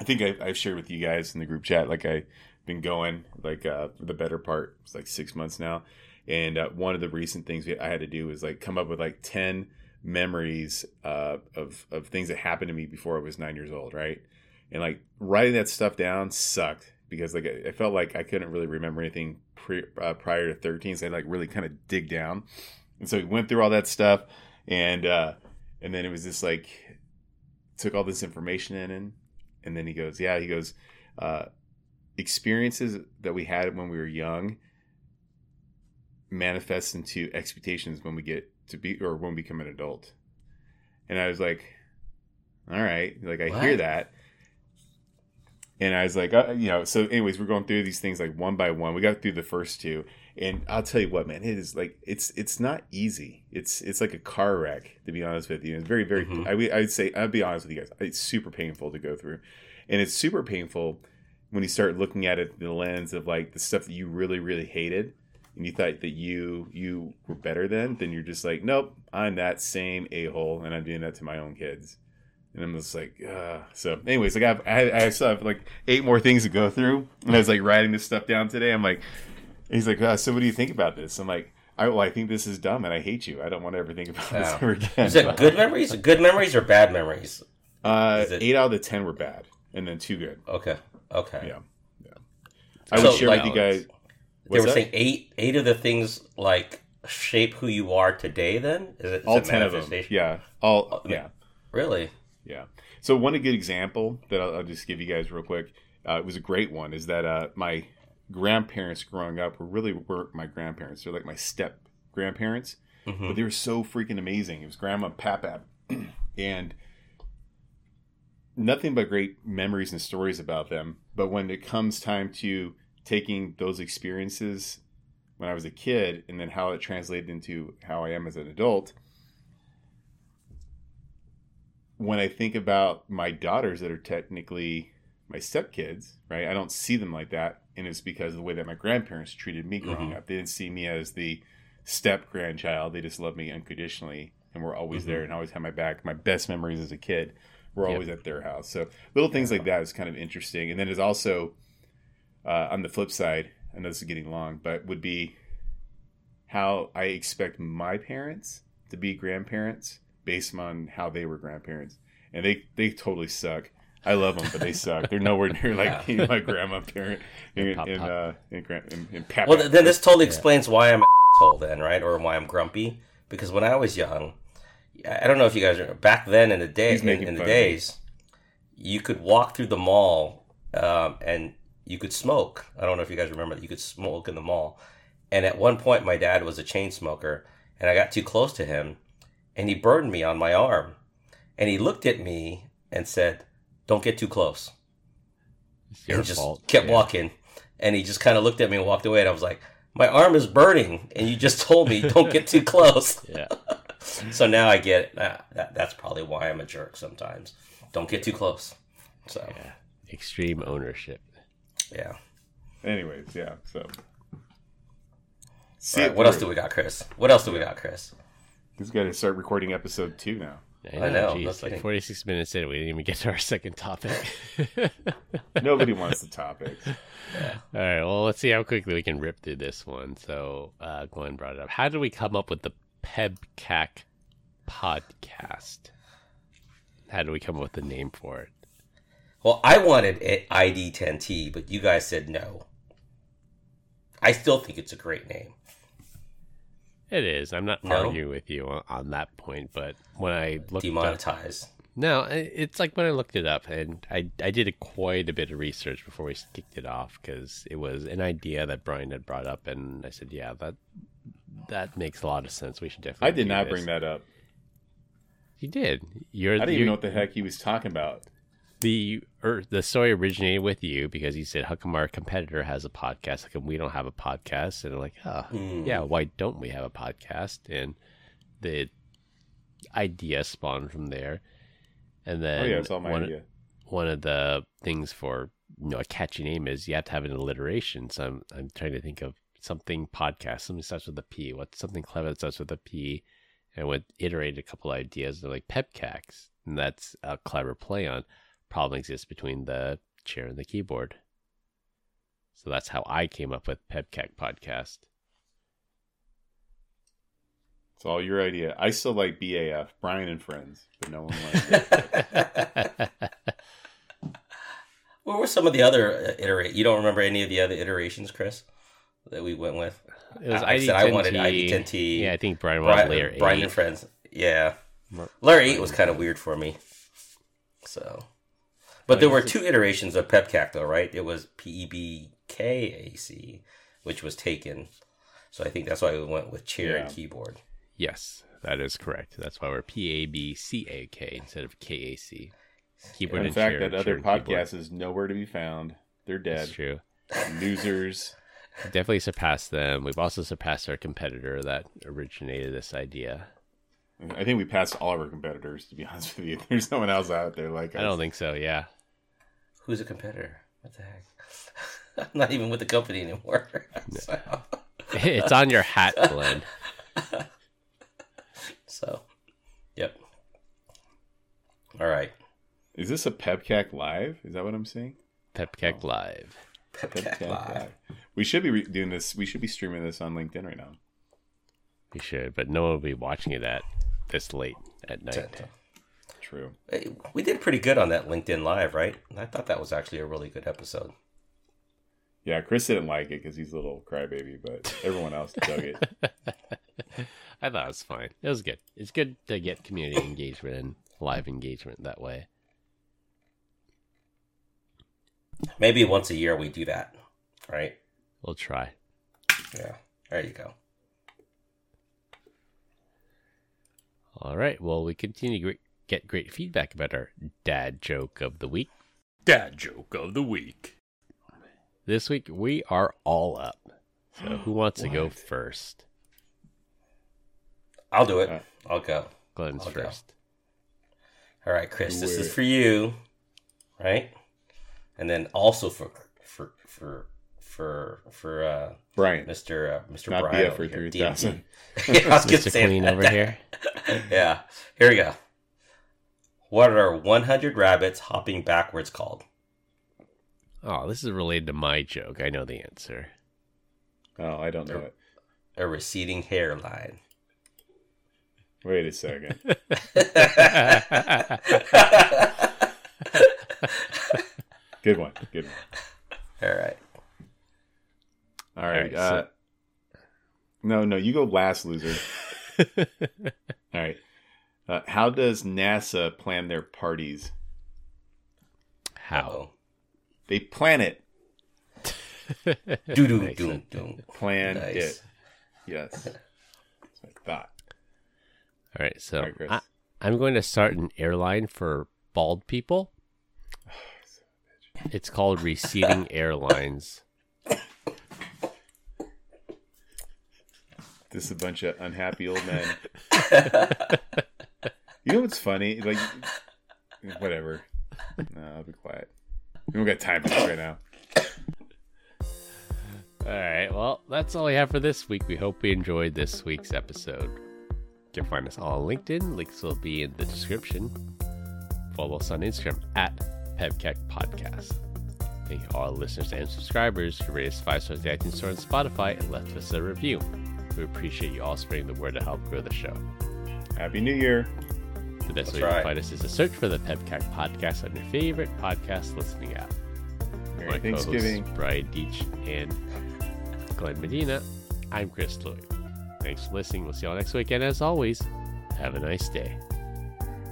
I think I, I've shared with you guys in the group chat, like I've been going like uh, for the better part, it's like six months now. And uh, one of the recent things we- I had to do was like come up with like ten memories uh, of of things that happened to me before I was nine years old, right? And like writing that stuff down sucked because like I felt like I couldn't really remember anything pre, uh, prior to 13, so I like really kind of dig down. And so we went through all that stuff, and uh, and then it was just like took all this information in, and and then he goes, yeah, he goes, uh, experiences that we had when we were young manifest into expectations when we get to be or when we become an adult. And I was like, all right, like I hear that. And I was like, uh, you know, so anyways, we're going through these things like one by one. We got through the first two, and I'll tell you what, man, it is like it's it's not easy. It's it's like a car wreck, to be honest with you. It's very very. Mhm. I would I'd say I'd be honest with you guys. It's super painful to go through, and it's super painful when you start looking at it through the lens of like the stuff that you really really hated, and you thought that you you were better than. Then you're just like, nope, I'm that same a hole, and I'm doing that to my own kids. And I'm just like, uh. so. Anyways, like I, have, I, I still have like eight more things to go through, and I was like writing this stuff down today. I'm like, he's like, uh, so what do you think about this? I'm like, I, well, I think this is dumb, and I hate you. I don't want to ever think about this Yeah. ever again. Is it good memories? Good memories or bad memories? Uh, it- eight out of the ten were bad, and then two good. Okay. Okay. Yeah, yeah. I So, would share like, with you guys. They were that? saying eight eight of the things like shape who you are today. Then is it is all it ten of them. Yeah, all Oh, yeah. Really? Yeah. So one good example that I'll, I'll just give you guys real quick. Uh, it was a great one. Is that uh, my grandparents growing up were really weren't my grandparents. They're like my step grandparents, Mhm. but they were so freaking amazing. It was grandma and papa, (clears throat) and nothing but great memories and stories about them. But when it comes time to taking those experiences when I was a kid and then how it translated into how I am as an adult, when I think about my daughters that are technically my stepkids, right? I don't see them like that. And it's because of the way that my grandparents treated me growing Mhm. up. They didn't see me as the step grandchild. They just loved me unconditionally and were always there and always had my back. My best memories as a kid were Yep. always at their house. So little things like that is kind of interesting. And then there's also uh, on the flip side, I know this is getting long, but would be how I expect my parents to be grandparents based on how they were grandparents, and they they totally suck. I love them, but they suck. They're nowhere near like Yeah. (laughs) my grandma parent (laughs) and Pop, and, pop. uh, and, grand, and, and Papa. Well, then this totally explains why I'm an asshole then, right? Or why I'm grumpy. Because when I was young, I I don't know if you guys remember, back then in the day, He's in, in the fun of me. days, you could walk through the mall um, and you could smoke. I don't know if you guys remember that you could smoke in the mall. And at one point, my dad was a chain smoker, and I got too close to him, and he burned me on my arm. And he looked at me and said, "Don't get too close." It's your and just fault. kept Yeah. walking. And he just kind of looked at me and walked away. And I was like, my arm is burning. And you just told me, don't get too (laughs) close. Yeah. (laughs) So now I get uh, that, that's probably why I'm a jerk sometimes. Don't get too close. So, Yeah. Extreme ownership. yeah. Anyways, yeah. So. See All right, it what else do we got, Chris? What else do we got, Chris? He's got to start recording episode two now. I know, geez, that's like like- 46 minutes in, we didn't even get to our second topic. (laughs) Nobody wants the topics. All right, well, let's see how quickly we can rip through this one. So, uh, Glenn brought it up. How did we come up with the PEBCAK podcast? How did we come up with the name for it? Well, I wanted it ID10T, but you guys said no. I still think it's a great name. It is. I'm not No? arguing with you on, on that point, but when I looked up, Demonetized. no, it's like when I looked it up, and I I did a, quite a bit of research before we kicked it off because it was an idea that Brian had brought up, and I said, yeah, that that makes a lot of sense. We should definitely. I did do not this." bring that up. You did. You're. I didn't even you're- know what the heck he was talking about. The or the story originated with you because you said, "How come our competitor has a podcast? How come we don't have a podcast?" And I'm like, "Oh, Mm. yeah. Why don't we have a podcast?" And the idea spawned from there. And then oh yeah, it's all my one, idea. one of the things for you know a catchy name is you have to have an alliteration. So I'm I'm trying to think of something podcast. Something starts with a P. What's something clever that starts with a P? And went iterated a couple ideas. They're like PEBCAKs, and that's a clever play on problem exists between the chair and the keyboard. So that's how I came up with PEBCAK podcast. It's all your idea. I still like BAF, Brian and Friends, but no one likes it. (laughs) What were some of the other uh, iterate? You don't remember any of the other iterations, Chris, that we went with? It was I said I wanted ID10T. ID10T. Yeah, I think Brian wanted Brian, layer Brian and friends. Yeah, Mar- layer eight was kind of weird for me. So, but there were two iterations of PEBCAK, though, right? It was E PEBKAC, which was taken. So I think that's why we went with chair and keyboard. Yes, that is correct. That's why we're P A B C A K instead of K A C. Keyboard In and fact, chair, that chair other and keyboard. podcast is nowhere to be found. They're That's dead. true. Losers. (laughs) Definitely surpassed them. We've also surpassed our competitor that originated this idea. I think we passed all of our competitors. To be honest with you, (laughs) there's no one else out there like us. I don't think so. Yeah. Who's a competitor? What the heck? (laughs) I'm not even with the company anymore. (laughs) so, it's on your hat, (laughs) Glenn. so, yep. All right. Is this a PEBCAK live? Is that what I'm saying? PEBCAK oh. Live. PEBCAK PEBCAK Live. We should be re- doing this. We should be streaming this on LinkedIn right now. We should, but no one will be watching it at this late at night. True. We did pretty good on that LinkedIn Live, right? I thought that was actually a really good episode. Yeah, Chris didn't like it because he's a little crybaby, but everyone else dug it. (laughs) I thought it was fine. It was good. It's good to get community engagement and live engagement that way. Maybe once a year we do that, right? We'll try. Yeah. There you go. All right. Well, we continue to gre- get great feedback about our dad joke of the week. Dad joke of the week. This week we are all up. So (gasps) who wants to go first? I'll do it. Uh, I'll go. Glenn's I'll go. first. All right, Chris. Do This is for you, right? And then also for for for for for uh, Brian, Mr. Uh, Mr. not Brian BF over for here, three thousand. DMT. (laughs) yeah, I was gonna Mr. say Clean that. over here. (laughs) yeah. Here we go. What are 100 rabbits hopping backwards called? Oh, this is related to my joke. I know the answer. Oh, I don't know it. A receding hairline. Wait a second. (laughs) (laughs) Good one. Good one. All right. All right. right, uh, so- no, no, you go last, loser. (laughs) All right. Uh, how does NASA plan their parties? How? They plan it. (laughs) do do Nice. do doo. Plan Nice. it. Yes. That's what I thought. All right, so All right, Chris. I, I'm going to start an airline for bald people. It's called Receding (laughs) Airlines. This is a bunch of unhappy old men. (laughs) you know what's funny? Like, whatever. No, I'll be quiet. We don't got time for this right now. All right, well, that's all we have for this week. We hope you enjoyed this week's episode. You can find us all on LinkedIn. Links will be in the description. Follow us on Instagram at PEBCAK Podcast. Thank you all listeners and subscribers who rated us five stars on the iTunes Store and Spotify and left us a review. We appreciate you all spreading the word to help grow the show. Happy New Year. The best That's way to right. find us is to search for the PEBCAK Podcast on your favorite podcast listening app. Merry My Thanksgiving. co-hosts, Brian Deitch and Glenn Medina. I'm Chris Louie. Thanks for listening. We'll see you all next week. And as always, have a nice day.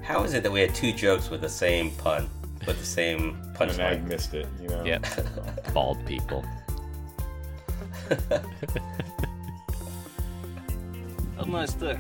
How is it that we had two jokes with the same pun, with the same And I missed it. You know. Yep. (laughs) Bald people. Have a nice day.